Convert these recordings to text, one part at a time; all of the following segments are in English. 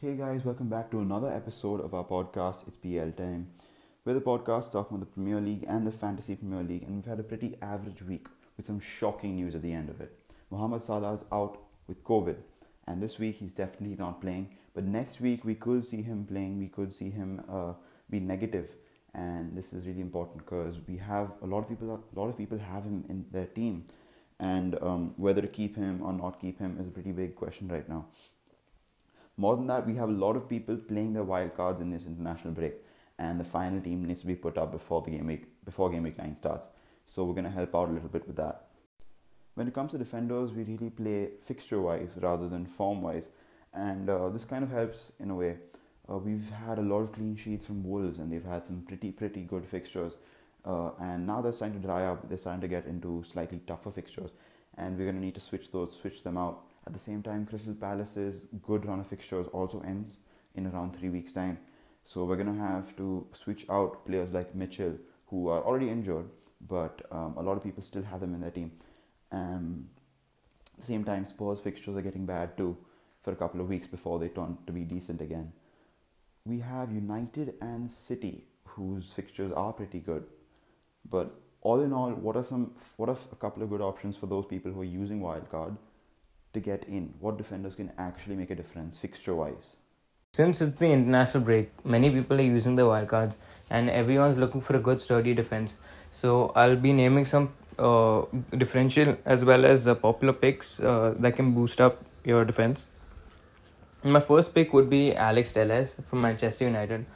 Hey guys, welcome back to another episode of our podcast. It's PL Time. We're the podcast talking about the Premier League and the Fantasy Premier League, and we've had a pretty average week with some shocking news at the end of it. Mohamed Salah's out with COVID, and this week he's definitely not playing. But next week we could see him playing. We could see him uh, be negative, and this is really important because we have a lot of people. A lot of people have him in their team, and um, whether to keep him or not keep him is a pretty big question right now. More than that, we have a lot of people playing their wild cards in this international break, and the final team needs to be put up before the game week before game week nine starts. So we're going to help out a little bit with that. When it comes to defenders, we really play fixture wise rather than form wise, and uh, this kind of helps in a way. Uh, we've had a lot of clean sheets from Wolves, and they've had some pretty pretty good fixtures. Uh, and now they're starting to dry up. They're starting to get into slightly tougher fixtures, and we're going to need to switch those, switch them out. At the same time, Crystal Palace's good run of fixtures also ends in around three weeks' time. So we're going to have to switch out players like Mitchell, who are already injured, but um, a lot of people still have them in their team. Um, at the same time, Spurs fixtures are getting bad too for a couple of weeks before they turn to be decent again. We have United and City, whose fixtures are pretty good. But all in all, what are some what are a couple of good options for those people who are using wildcard to get in? What defenders can actually make a difference fixture wise? Since it's the international break, many people are using the wildcards and everyone's looking for a good sturdy defense. So I'll be naming some uh, differential as well as uh, popular picks uh, that can boost up your defense. My first pick would be Alex Telles from Manchester United.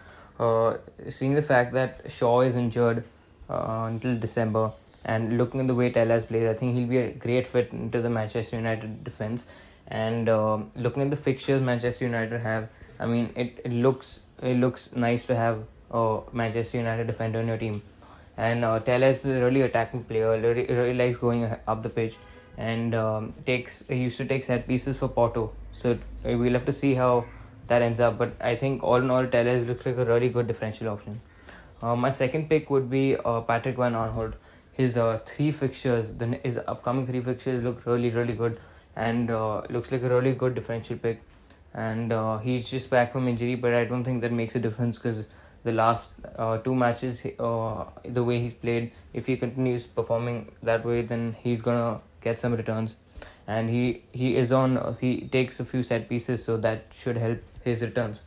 Uh, seeing the fact that Shaw is injured uh, until December and looking at the way Telles plays, I think he'll be a great fit into the Manchester United defense. And uh, looking at the fixtures Manchester United have, I mean, it, it looks it looks nice to have a Manchester United defender on your team. And uh, is a really attacking player. Really, really likes going up the pitch, and um, takes he used to take set pieces for Porto. So we'll have to see how that ends up. But I think all in all, Telles looks like a really good differential option. Uh, my second pick would be uh, Patrick Van Aanholt. His uh, three fixtures, the, his upcoming three fixtures look really, really good and uh, looks like a really good differential pick. And uh, he's just back from injury, but I don't think that makes a difference because the last uh, two matches, uh, the way he's played, if he continues performing that way, then he's gonna get some returns. And he he is on. He takes a few set pieces, so that should help his returns.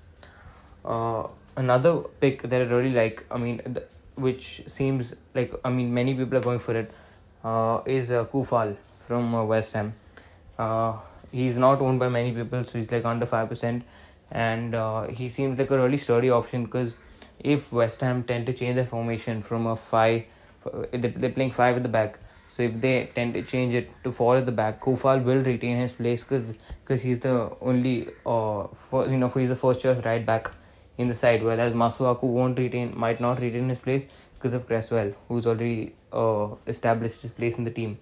Uh, another pick that I really like, I mean, the, which seems like I mean many people are going for it, uh, is uh, Coufal from uh, West Ham. Uh, he's not owned by many people, so he's like under five percent, and uh, he seems like a really sturdy option because if West Ham tend to change their formation from a five, they're playing five at the back. So if they tend to change it to four at the back, Coufal will retain his place because he's the only uh for you know for he's the first choice right back in the side, whereas Masuaku won't retain, might not retain his place because of Cresswell, who's already uh, established his place in the team.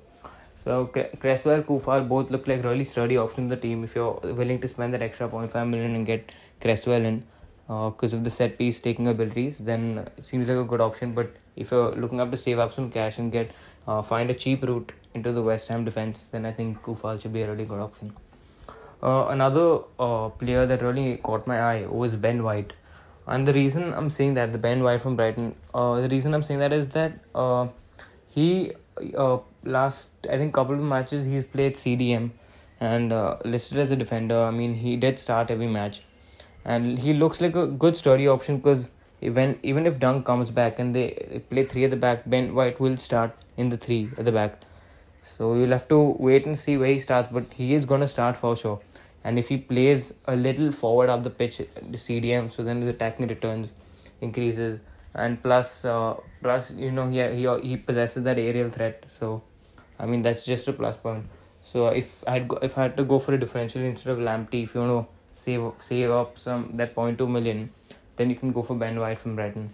So Cresswell, Coufal both look like really sturdy options in the team if you're willing to spend that extra 0.5 million and get Cresswell in because uh, of the set piece taking abilities, then it seems like a good option. But if you're looking up to save up some cash and get uh, find a cheap route into the West Ham defense, then I think Coufal should be a really good option. Uh, another uh, player that really caught my eye was Ben White. And the reason I'm saying that the Ben White from Brighton, uh, the reason I'm saying that is that uh, he uh, last I think couple of matches he's played CDM and uh, listed as a defender. I mean he did start every match, and he looks like a good sturdy option because even even if Dunk comes back and they play three at the back, Ben White will start in the three at the back. So you'll have to wait and see where he starts, but he is gonna start for sure and if he plays a little forward up the pitch, the CDM, so then his attacking returns increases, and plus, uh, plus you know he he he possesses that aerial threat. So, I mean that's just a plus point. So if I go, if I had to go for a differential instead of Lamptey, if you want to save save up some that point two million, then you can go for Ben White from Brighton.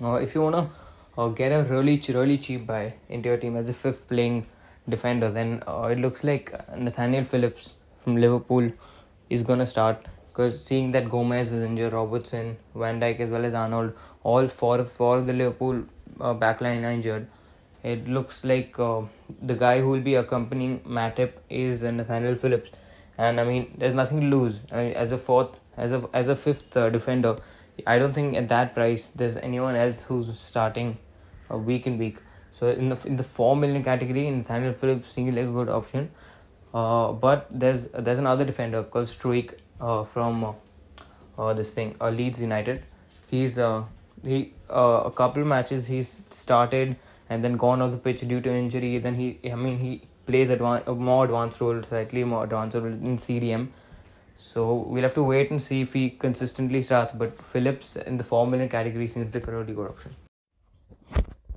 Uh, if you wanna uh, get a really really cheap buy into your team as a fifth playing defender, then uh, it looks like Nathaniel Phillips from Liverpool is going to start because seeing that Gomez is injured, Robertson, Van Dijk as well as Arnold, all four for the Liverpool uh, backline are injured. It looks like uh, the guy who will be accompanying Matip is Nathaniel Phillips, and I mean, there's nothing to lose. I mean, as a fourth, as a as a fifth uh, defender, I don't think at that price there's anyone else who's starting uh, week in week. So in the in the four million category, Nathaniel Phillips seems like a good option. Uh, but there's there's another defender called Struijk uh, from uh, this thing Leeds United. He's he a couple of matches he's started and then gone off the pitch due to injury. Then he I mean he plays advan- a more advanced role, slightly more advanced role in CDM. So we'll have to wait and see if he consistently starts. But Phillips in the four million category seems a really good option.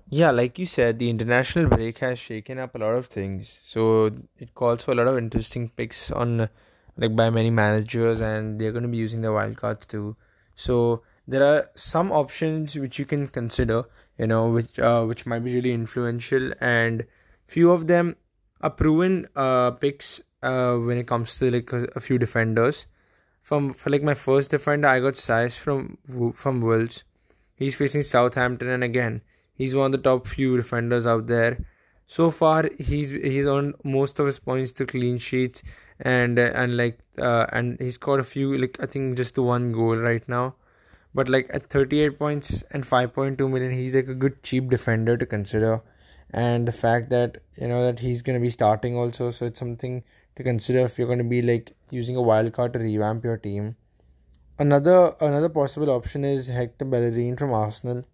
Yeah, like you said, the international break has shaken up a lot of things. So it calls for a lot of interesting picks on like by many managers and they're going to be using the wildcards too. So there are some options which you can consider, you know, which uh, which might be really influential and few of them are proven uh picks uh when it comes to like a, few defenders. From for like my first defender, I got Saïss from from Wolves. He's facing Southampton and again He's one of the top few defenders out there. So far, he's he's on most of his points to clean sheets, and and like uh, and he's got a few like I think just the one goal right now, but like at thirty eight points and five point two million, he's like a good cheap defender to consider, and the fact that you know that he's gonna be starting also, so it's something to consider if you're gonna be like using a wild card to revamp your team. Another another possible option is Hector Bellerin from Arsenal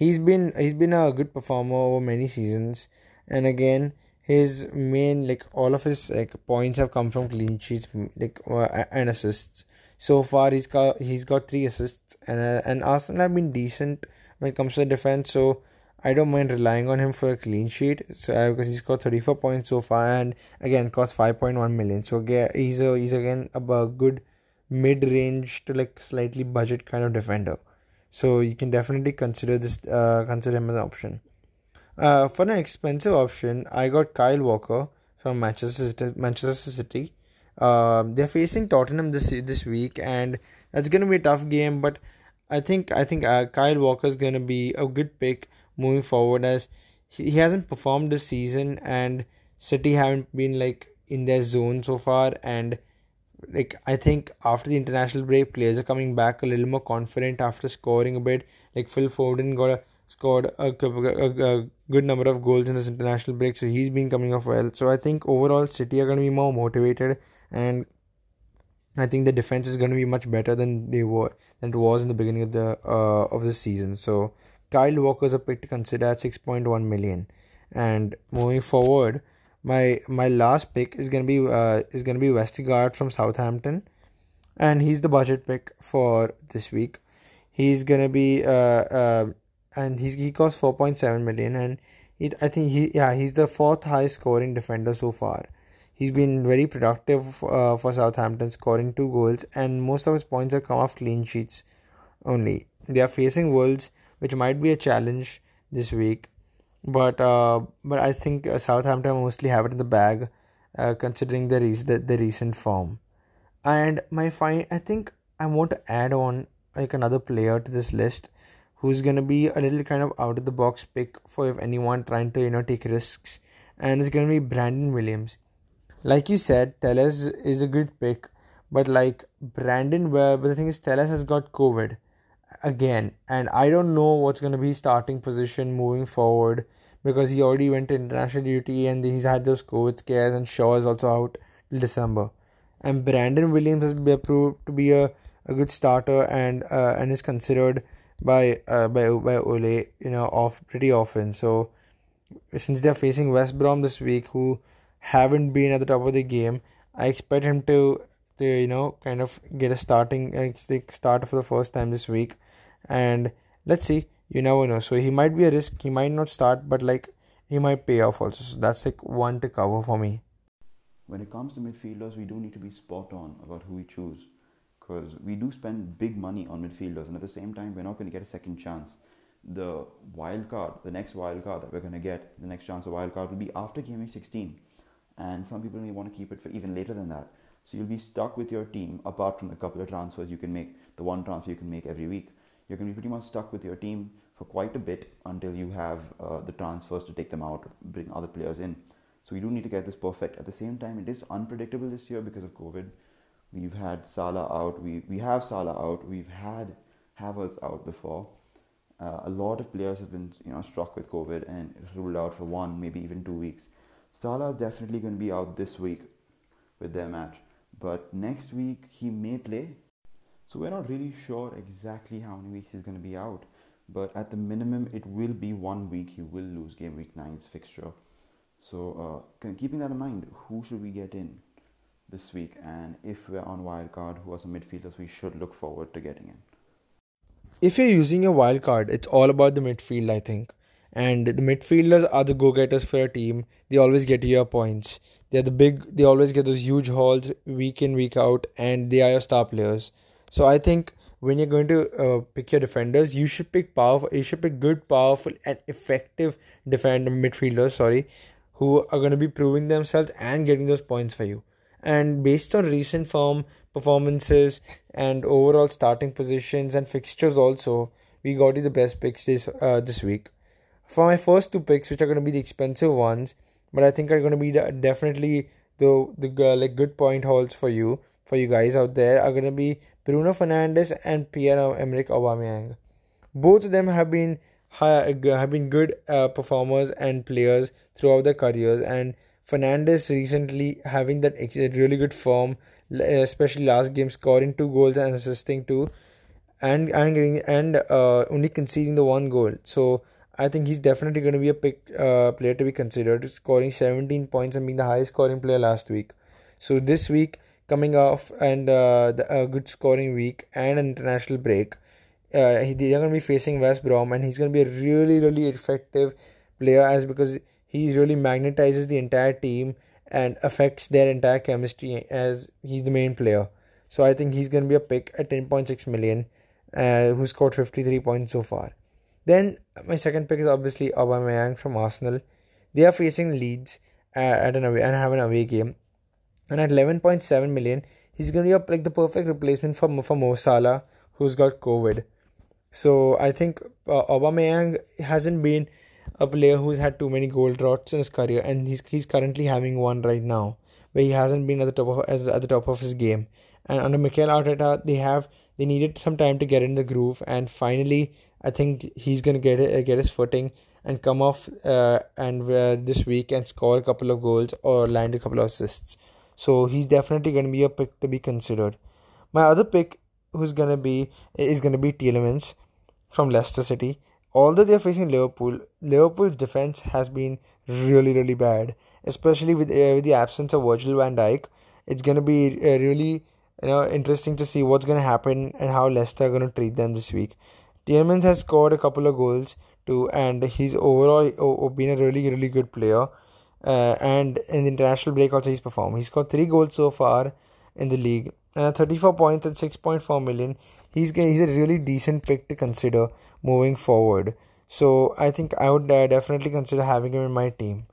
he's been he's been a good performer over many seasons. And again his main like all of his like points have come from clean sheets like uh, and assists. So far he's got he's got three assists and uh, and Arsenal have been decent when it comes to the defense. So I don't mind relying on him for a clean sheet so uh, because he's got 34 points so far and again cost 5.1 million. So again, he's a he's again a good mid range to like slightly budget kind of defender so you can definitely consider this uh, consider him as an option. Uh, for an expensive option i got kyle walker from manchester city, manchester city. Um, they're facing tottenham this this week and that's going to be a tough game but i think i think uh, kyle walker is going to be a good pick moving forward as he, he hasn't performed this season and city haven't been like in their zone so far and like I think after the international break, players are coming back a little more confident after scoring a bit. Like Phil Foden got a, scored a, a, a, good number of goals in this international break, so he's been coming off well. So I think overall, City are going to be more motivated, and I think the defense is going to be much better than they were than it was in the beginning of the uh, of the season. So Kyle Walker's a pick to consider at six point one million, and moving forward my my last pick is gonna be uh, is gonna be Vestergaard from Southampton, and he's the budget pick for this week. He's gonna be uh, uh and he's he costs four point seven million, and it I think he yeah he's the fourth highest scoring defender so far. He's been very productive uh, for Southampton, scoring two goals, and most of his points have come off clean sheets only. They are facing Wolves, which might be a challenge this week but uh, but I think uh, Southampton mostly have it in the bag, uh, considering the, re- the the recent form. And my fine, I think I want to add on like another player to this list, who's gonna be a little kind of out of the box pick for if anyone trying to you know take risks, and it's gonna be Brandon Williams. Like you said, Telles is a good pick, but like Brandon, but the thing is, Telles has got COVID again and i don't know what's going to be starting position moving forward because he already went to international duty and he's had those covid scares and shaw is also out till december. And brandon williams has been proved to be a, a good starter and uh, and is considered by uh, by by Ole you know off pretty often. So since they're facing West Brom this week who haven't been at the top of the game I expect him to you know kind of get a starting uh, start for the first time this week. And let's see you never know. So he might be a risk. He might not start but like he might pay off also. So that's like one to cover for me. When it comes to midfielders we do need to be spot on about who we choose because we do spend big money on midfielders. And at the same time we're not going to get a second chance. The wild card the next wild card that we're going to get the next chance of wild card will be after game 16 and some people may want to keep it for even later than that so you'll be stuck with your team apart from the couple of transfers you can make the one transfer you can make every week you're going to be pretty much stuck with your team for quite a bit until you have uh, the transfers to take them out, bring other players in. So we do need to get this perfect. At the same time, it is unpredictable this year because of COVID. We've had Salah out. We we have Salah out. We've had Havertz out before. Uh, a lot of players have been you know struck with COVID and ruled out for one, maybe even two weeks. Salah is definitely going to be out this week with their match, but next week he may play. So we're not really sure exactly how many weeks he's going to be out, but at the minimum, it will be one week. He will lose game week nine's fixture. So uh, keeping that in mind, who should we get in this week? And if we're on wildcard, who are some midfielders we should look forward to getting in? If you're using a wildcard, it's all about the midfield, I think. And the midfielders are the go-getters for your team. They always get you your points. They're the big. They always get those huge hauls week in week out, and they are your star players. So I think when you're going to uh, pick your defenders, you should pick powerful. You should pick good, powerful, and effective defender midfielders. Sorry, who are going to be proving themselves and getting those points for you. And based on recent form performances and overall starting positions and fixtures, also we got you the best picks this uh, this week. For my first two picks, which are going to be the expensive ones, but I think are going to be definitely the the like good point holds for you for you guys out there are going to be Bruno Fernandes and Pierre-Emerick Aubameyang. Both of them have been have been good uh, performers and players throughout their careers. And Fernandes recently having that really good form, especially last game, scoring two goals and assisting two, and and and uh, only conceding the one goal. So I think he's definitely going to be a pick uh, player to be considered, scoring 17 points and being the highest scoring player last week. So this week coming off and uh, the, a good scoring week and an international break uh, they're going to be facing West Brom, and he's going to be a really, really effective player as because he really magnetizes the entire team and affects their entire chemistry as he's the main player. So I think he's going to be a pick at 10.6 million, uh, who scored 53 points so far. Then my second pick is obviously Aubameyang from Arsenal. They are facing Leeds uh, at an away and have an away game, and at 11.7 million, he's going to be like the perfect replacement for for Mo Salah, who's got COVID. So I think uh, Aubameyang hasn't been a player who's had too many goal droughts in his career, and he's he's currently having one right now, where he hasn't been at the top of at the top of his game. And under Mikel Arteta, they have they needed some time to get in the groove, and finally, I think he's gonna get get his footing and come off uh, and uh, this week and score a couple of goals or land a couple of assists. So he's definitely gonna be a pick to be considered. My other pick who's gonna be is gonna be Tielemans from Leicester City. Although they are facing Liverpool, Liverpool's defense has been really really bad, especially with uh, with the absence of Virgil Van Dijk. It's gonna be uh, really you know interesting to see what's gonna happen and how Leicester are gonna treat them this week. Tielemans has scored a couple of goals too, and he's overall oh, been a really really good player. Uh, and in the international break also he's performed. He's scored three goals so far in the league and at 34 points and 6.4 million he's he's a really decent pick to consider moving forward so i think i would uh, definitely consider having him in my team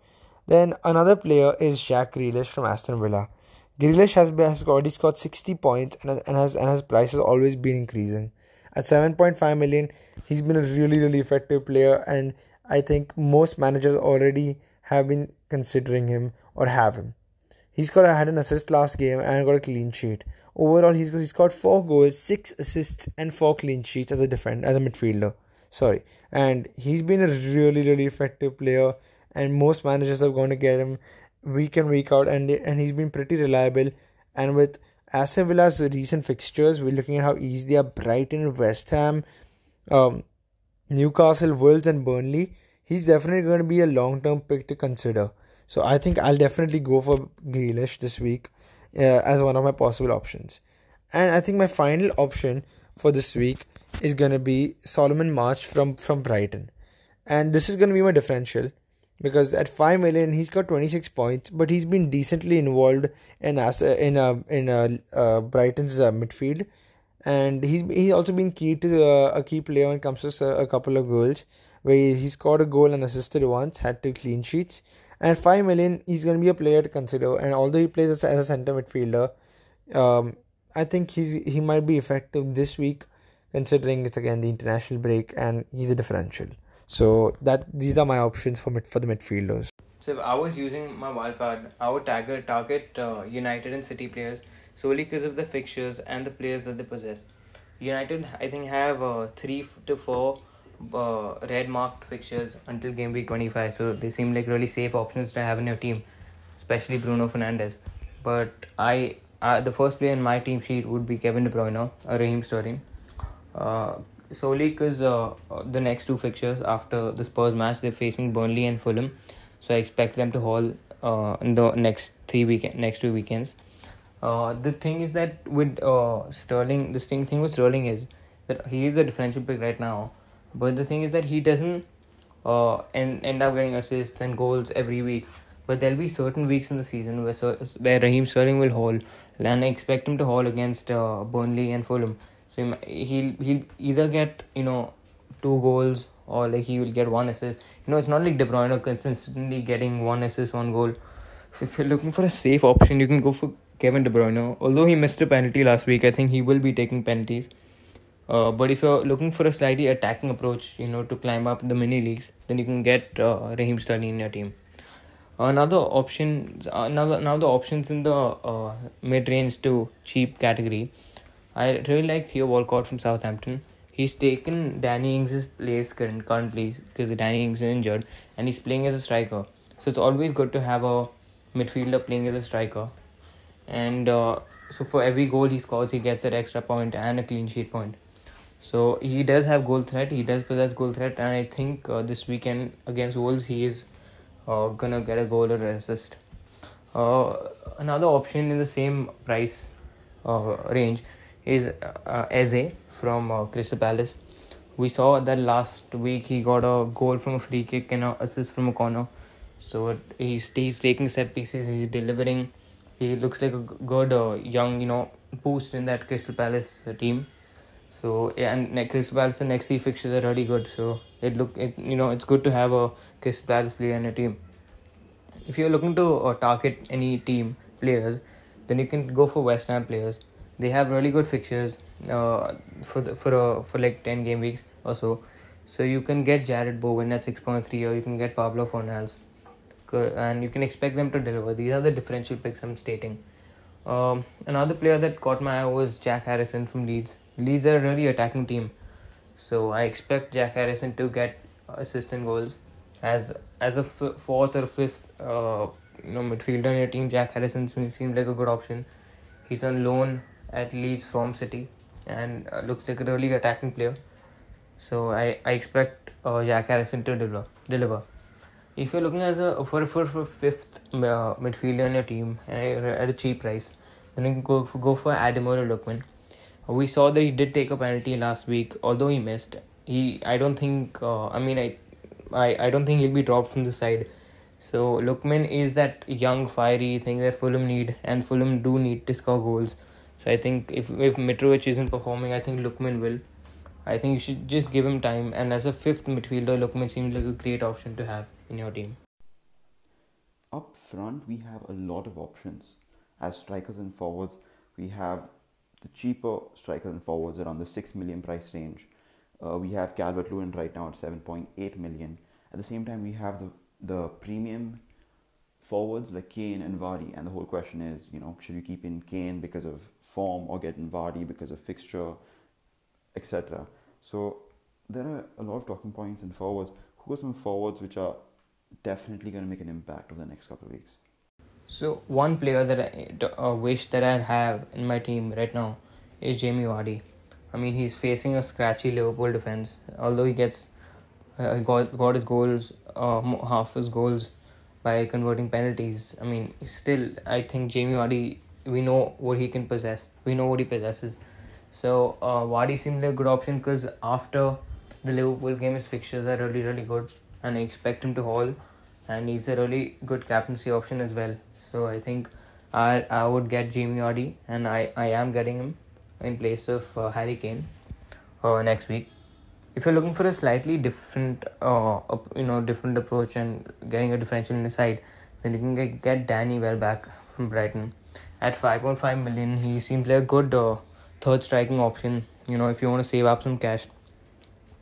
then another player is Jack Grealish from Aston Villa. Grealish has, been, has already scored 60 points and, and has and his price has always been increasing. At 7.5 million, he's been a really really effective player and I think most managers already have been considering him or have him. He's got had an assist last game and got a clean sheet. Overall, he's he's got four goals, six assists, and four clean sheets as a defender, as a midfielder. Sorry, and he's been a really really effective player, and most managers are going to get him week in week out, and and he's been pretty reliable. And with Aston Villa's recent fixtures, we're looking at how easy they are: Brighton, West Ham, um, Newcastle, Wolves, and Burnley. He's definitely going to be a long term pick to consider. So I think I'll definitely go for Grealish this week uh, as one of my possible options. And I think my final option for this week is going to be Solomon March from, from Brighton. And this is going to be my differential because at 5 million he's got 26 points but he's been decently involved in as in a in a uh, Brighton's uh, midfield and he's he's also been key to uh, a key player when it comes to a couple of goals where he scored a goal and assisted once had two clean sheets and 5 million, he's going to be a player to consider. And although he plays as, as a center midfielder, um, I think he's he might be effective this week, considering it's again the international break and he's a differential. So that these are my options for mid, for the midfielders. So I was using my wildcard, I would target target uh, United and City players solely because of the fixtures and the players that they possess. United, I think, have uh, three to four uh, red marked fixtures until game week 25, so they seem like really safe options to have in your team, especially Bruno Fernandes. But I, uh, the first player in my team sheet would be Kevin De Bruyne or Raheem Sterling, uh, solely because uh, the next two fixtures after the Spurs match they're facing Burnley and Fulham, so I expect them to haul uh, in the next three weekend next two weekends. Uh, the thing is that with uh, Sterling, the sting thing with Sterling is that he is a differential pick right now, but the thing is that he doesn't uh, end, end up getting assists and goals every week. But there'll be certain weeks in the season where where Raheem Sterling will haul, and I expect him to haul against uh, Burnley and Fulham. So he he'll, he'll either get you know two goals or like he will get one assist. You know it's not like De Bruyne consistently getting one assist, one goal. So if you're looking for a safe option, you can go for Kevin De Bruyne. Although he missed a penalty last week, I think he will be taking penalties. Uh, but if you're looking for a slightly attacking approach, you know, to climb up the mini leagues, then you can get uh, Raheem Sterling in your team. Another option, another now the options in the uh, mid range to cheap category. I really like Theo Walcott from Southampton. He's taken Danny Ings' place current, currently because Danny Ings is injured and he's playing as a striker. So it's always good to have a midfielder playing as a striker. And uh, so for every goal he scores, he gets an extra point and a clean sheet point. So he does have goal threat. He does possess goal threat, and I think uh, this weekend against Wolves he is uh, gonna get a goal or assist. Uh, another option in the same price uh, range is uh, Eze from uh, Crystal Palace. We saw that last week he got a goal from a free kick and an assist from a corner. So he's he's taking set pieces. He's delivering. He looks like a good uh, young you know boost in that Crystal Palace uh, team. So and Crystal Palace next three fixtures are really good. So it look it, you know it's good to have a Crystal Palace player in a team. If you're looking to uh, target any team players, then you can go for West Ham players. They have really good fixtures uh, for the, for uh, for like ten game weeks or so. So you can get Jarrod Bowen at six point three, or you can get Pablo Fornals, and you can expect them to deliver. These are the differential picks I'm stating. Um, another player that caught my eye was Jack Harrison from Leeds. Leeds are a really attacking team, so I expect Jack Harrison to get assists and goals. As as a f- fourth or fifth, uh, you know, midfielder in your team, Jack Harrison seems like a good option. He's on loan at Leeds from City, and uh, looks like a really attacking player. So I I expect uh, Jack Harrison to deliver deliver. If you're looking as a for for, for fifth uh, midfielder in your team at a cheap price, then you can go for, go for Ademola Lookman. We saw that he did take a penalty last week, although he missed. He I don't think uh, I mean I, I I don't think he'll be dropped from the side. So Lookman is that young fiery thing that Fulham need, and Fulham do need to score goals. So I think if if Mitrovic isn't performing, I think Lookman will. I think you should just give him time. And as a fifth midfielder, Lookman seems like a great option to have in your team. Up front, we have a lot of options. As strikers and forwards, we have the cheaper strikers and forwards around the 6 million price range. Uh, we have Calvert Lewin right now at 7.8 million. At the same time, we have the, the premium forwards like Kane and Vardy. And the whole question is, you know, should you keep in Kane because of form or get in Vardy because of fixture, etc. So there are a lot of talking points in forwards. Who are some forwards which are definitely going to make an impact over the next couple of weeks? So one player that I uh, wish that I'd have in my team right now is Jamie Vardy. I mean, he's facing a scratchy Liverpool defense. Although he gets uh, got got his goals, uh, half his goals by converting penalties. I mean, still, I think Jamie Vardy. We know what he can possess. We know what he possesses. So uh, Vardy seems like a good option because after the Liverpool game, his fixtures are really really good, and I expect him to haul. And he's a really good captaincy option as well. So I think I I would get Jamie Vardy, and I I am getting him in place of uh, Harry Kane uh, next week. If you're looking for a slightly different, uh, you know, different approach and getting a differential in the side, then you can get, get Danny Welbeck from Brighton at 5.5 million. He seems like a good uh, third striking option. You know, if you want to save up some cash.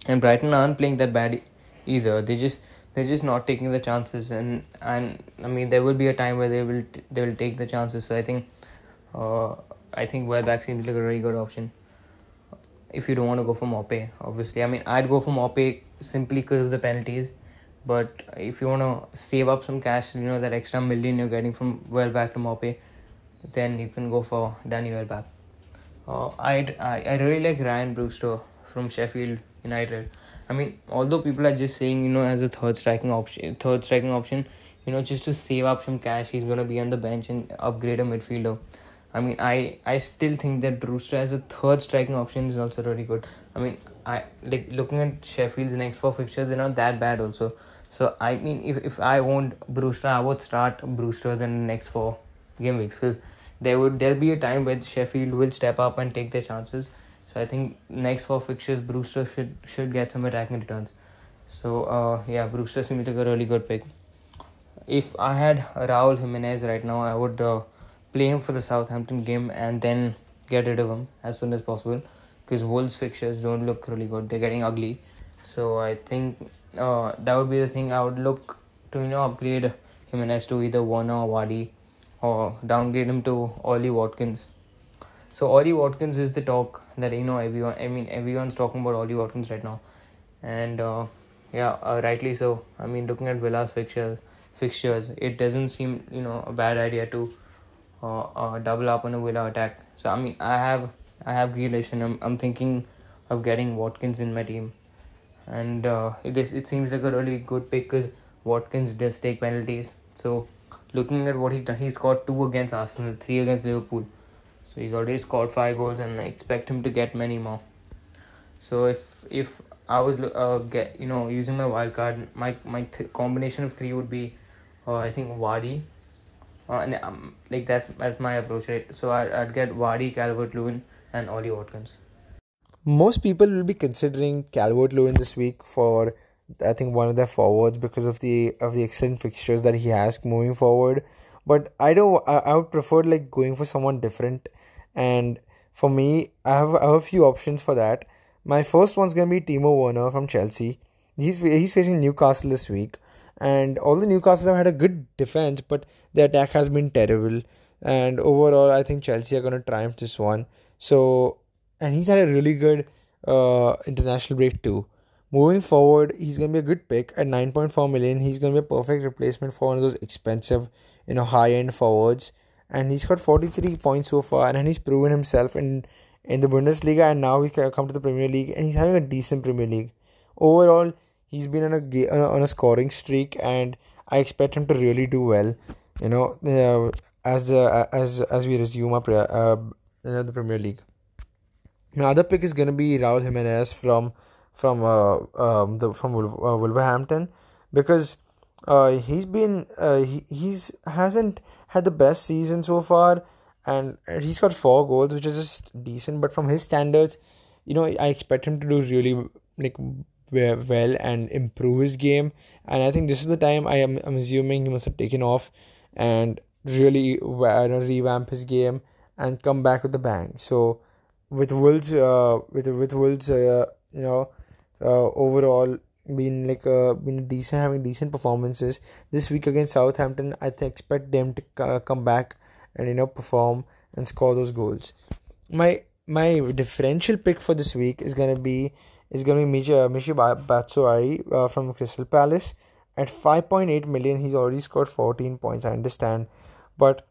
And Brighton aren't playing that bad either. They just they're just not taking the chances, and and I mean there will be a time where they will t- they will take the chances. So I think, uh, I think Welbeck seems like a really good option. If you don't want to go for Maupay, obviously, I mean I'd go for Maupay simply because of the penalties. But if you want to save up some cash, you know that extra million you're getting from Welbeck to Maupay, then you can go for Danny Welbeck. Uh, I'd, I I really like Ryan Brewster from Sheffield United. I mean, although people are just saying you know as a third striking option, third striking option, you know just to save up some cash, he's gonna be on the bench and upgrade a midfielder. I mean, I I still think that Brewster as a third striking option is also really good. I mean, I like looking at Sheffield's next four fixtures; they're not that bad also. So I mean, if if I owned Brewster, I would start Brewster the next four game weeks because there would there'll be a time where Sheffield will step up and take their chances. So I think next four fixtures Brewster should should get some attacking returns. So uh yeah, Brewster seems like a really good pick. If I had Raul Jimenez right now, I would uh, play him for the Southampton game and then get rid of him as soon as possible because Wolves fixtures don't look really good. They're getting ugly. So I think uh, that would be the thing I would look to you know upgrade Jimenez to either Werner or Vardy or downgrade him to Ollie Watkins. So Ollie Watkins is the talk that you know everyone. I mean everyone's talking about Ollie Watkins right now, and uh, yeah, uh, rightly so. I mean looking at Villa's fixtures, fixtures, it doesn't seem you know a bad idea to uh, double up on a Villa attack. So I mean I have I have Grealish and I'm I'm thinking of getting Watkins in my team, and uh, it is it seems like a really good pick because Watkins does take penalties. So looking at what he's done, he scored two against Arsenal, three against Liverpool. So he's already scored five goals, and I expect him to get many more. So if if I was uh, get you know using my wild card, my my th- combination of three would be, uh, I think Vardy, uh, and um, like that's that's my approach, right? So I I'd get Vardy, Calvert Lewin, and Ollie Watkins. Most people will be considering Calvert Lewin this week for I think one of their forwards because of the of the excellent fixtures that he has moving forward. But I don't. I, I would prefer like going for someone different, and for me, I have I have a few options for that. My first one's gonna be Timo Werner from Chelsea. He's he's facing Newcastle this week, and all the Newcastle have had a good defense, but the attack has been terrible. And overall, I think Chelsea are gonna triumph this one. So, and he's had a really good uh international break too moving forward, he's gonna be a good pick at 9.4 million. He's gonna be a perfect replacement for one of those expensive, you know, high end forwards. And he's got 43 points so far, and he's proven himself in in the Bundesliga, and now he's come to the Premier League, and he's having a decent Premier League. Overall, he's been on a on a scoring streak, and I expect him to really do well. You know, uh, as the as as we resume up uh, the Premier League. My other pick is gonna be Raul Jimenez from from uh, um, the from uh, Wolverhampton because uh, he's been uh, he he's hasn't had the best season so far and he's got four goals which is just decent but from his standards you know I expect him to do really like well and improve his game. And I think this is the time I am I'm assuming he must have taken off and really revamp his game and come back with a bang. So with Wolves uh with with Wolves uh, you know uh, overall been like uh, been decent having decent performances. This week against Southampton I th- expect them to uh, come back and you know perform and score those goals. My my differential pick for this week is gonna be is gonna be Michy, uh, Michy Batshuayi uh, from Crystal Palace at 5.8 million he's already scored 14 points I understand but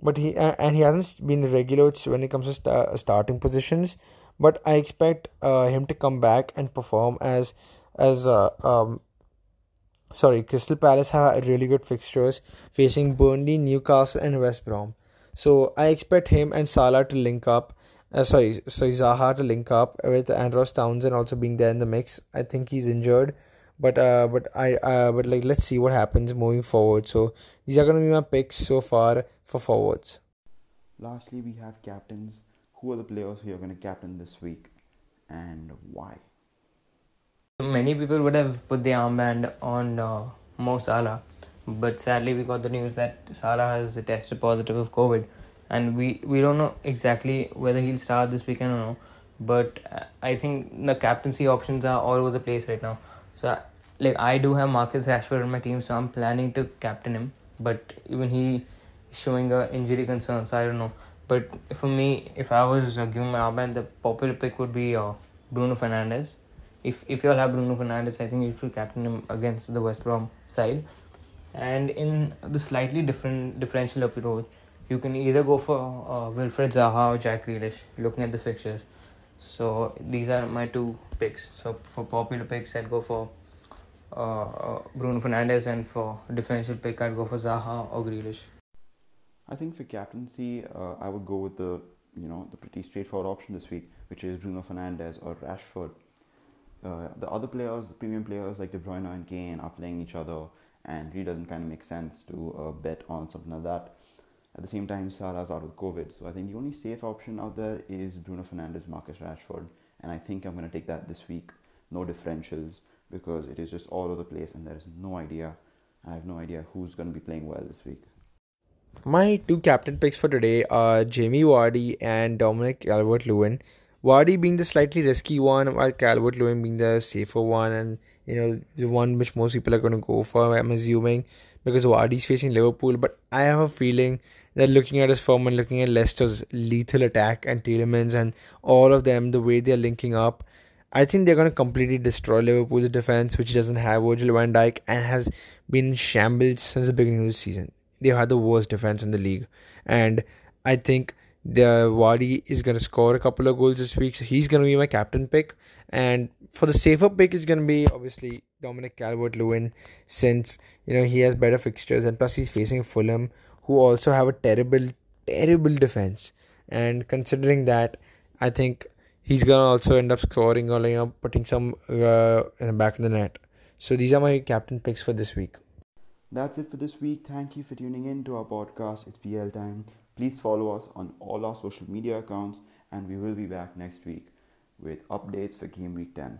but he and he hasn't been regular when it comes to st- starting positions but I expect uh, him to come back and perform as as uh, um sorry Crystal Palace have really good fixtures facing Burnley, Newcastle, and West Brom. So I expect him and Salah to link up. Uh, sorry, sorry Zaha to link up with Andros Townsend also being there in the mix. I think he's injured, but uh, but I uh, but like let's see what happens moving forward. So these are gonna be my picks so far for forwards. Lastly, we have captains who are the players who you're going to captain this week and why? Many people would have put the armband on uh, Mo Salah, but sadly we got the news that Salah has tested positive of COVID, and we, we don't know exactly whether he'll start this weekend or no. But uh, I think the captaincy options are all over the place right now. So like I do have Marcus Rashford on my team, so I'm planning to captain him. But even he showing a injury concern, so I don't know. But for me, if I was uh, giving my armband, the popular pick would be uh, Bruno Fernandes. If if you all have Bruno Fernandes, I think you should captain him against the West Brom side. And in the slightly different differential approach, you can either go for uh, Wilfried Zaha or Jack Grealish, looking at the fixtures. So these are my two picks. So for popular picks, I'd go for uh, uh, Bruno Fernandes, and for differential pick, I'd go for Zaha or Grealish. I think for captaincy, uh, I would go with the you know the pretty straightforward option this week, which is Bruno Fernandes or Rashford. Uh, the other players, the premium players like De Bruyne and Kane, are playing each other, and it really doesn't kind of make sense to uh, bet on something like that. At the same time, Salah's out with COVID, so I think the only safe option out there is Bruno Fernandes, Marcus Rashford, and I think I'm going to take that this week. No differentials because it is just all over the place, and there is no idea. I have no idea who's going to be playing well this week. My two captain picks for today are Jamie Vardy and Dominic Calvert Lewin. Vardy being the slightly risky one, while Calvert Lewin being the safer one, and you know the one which most people are going to go for. I'm assuming because Vardy's facing Liverpool, but I have a feeling that looking at his form and looking at Leicester's lethal attack and Tielemans and all of them, the way they're linking up, I think they're going to completely destroy Liverpool's defense, which doesn't have Virgil van Dijk and has been in shambles since the beginning of the season. They've had the worst defense in the league, and I think the Vardy is going to score a couple of goals this week, so he's going to be my captain pick. And for the safer pick, is going to be obviously Dominic Calvert-Lewin, since you know he has better fixtures, and plus he's facing Fulham, who also have a terrible, terrible defense. And considering that, I think he's gonna also end up scoring or you know putting some uh, in back of the net. So these are my captain picks for this week. That's it for this week. Thank you for tuning in to our podcast. It's PL time. Please follow us on all our social media accounts, and we will be back next week with updates for Game Week 10.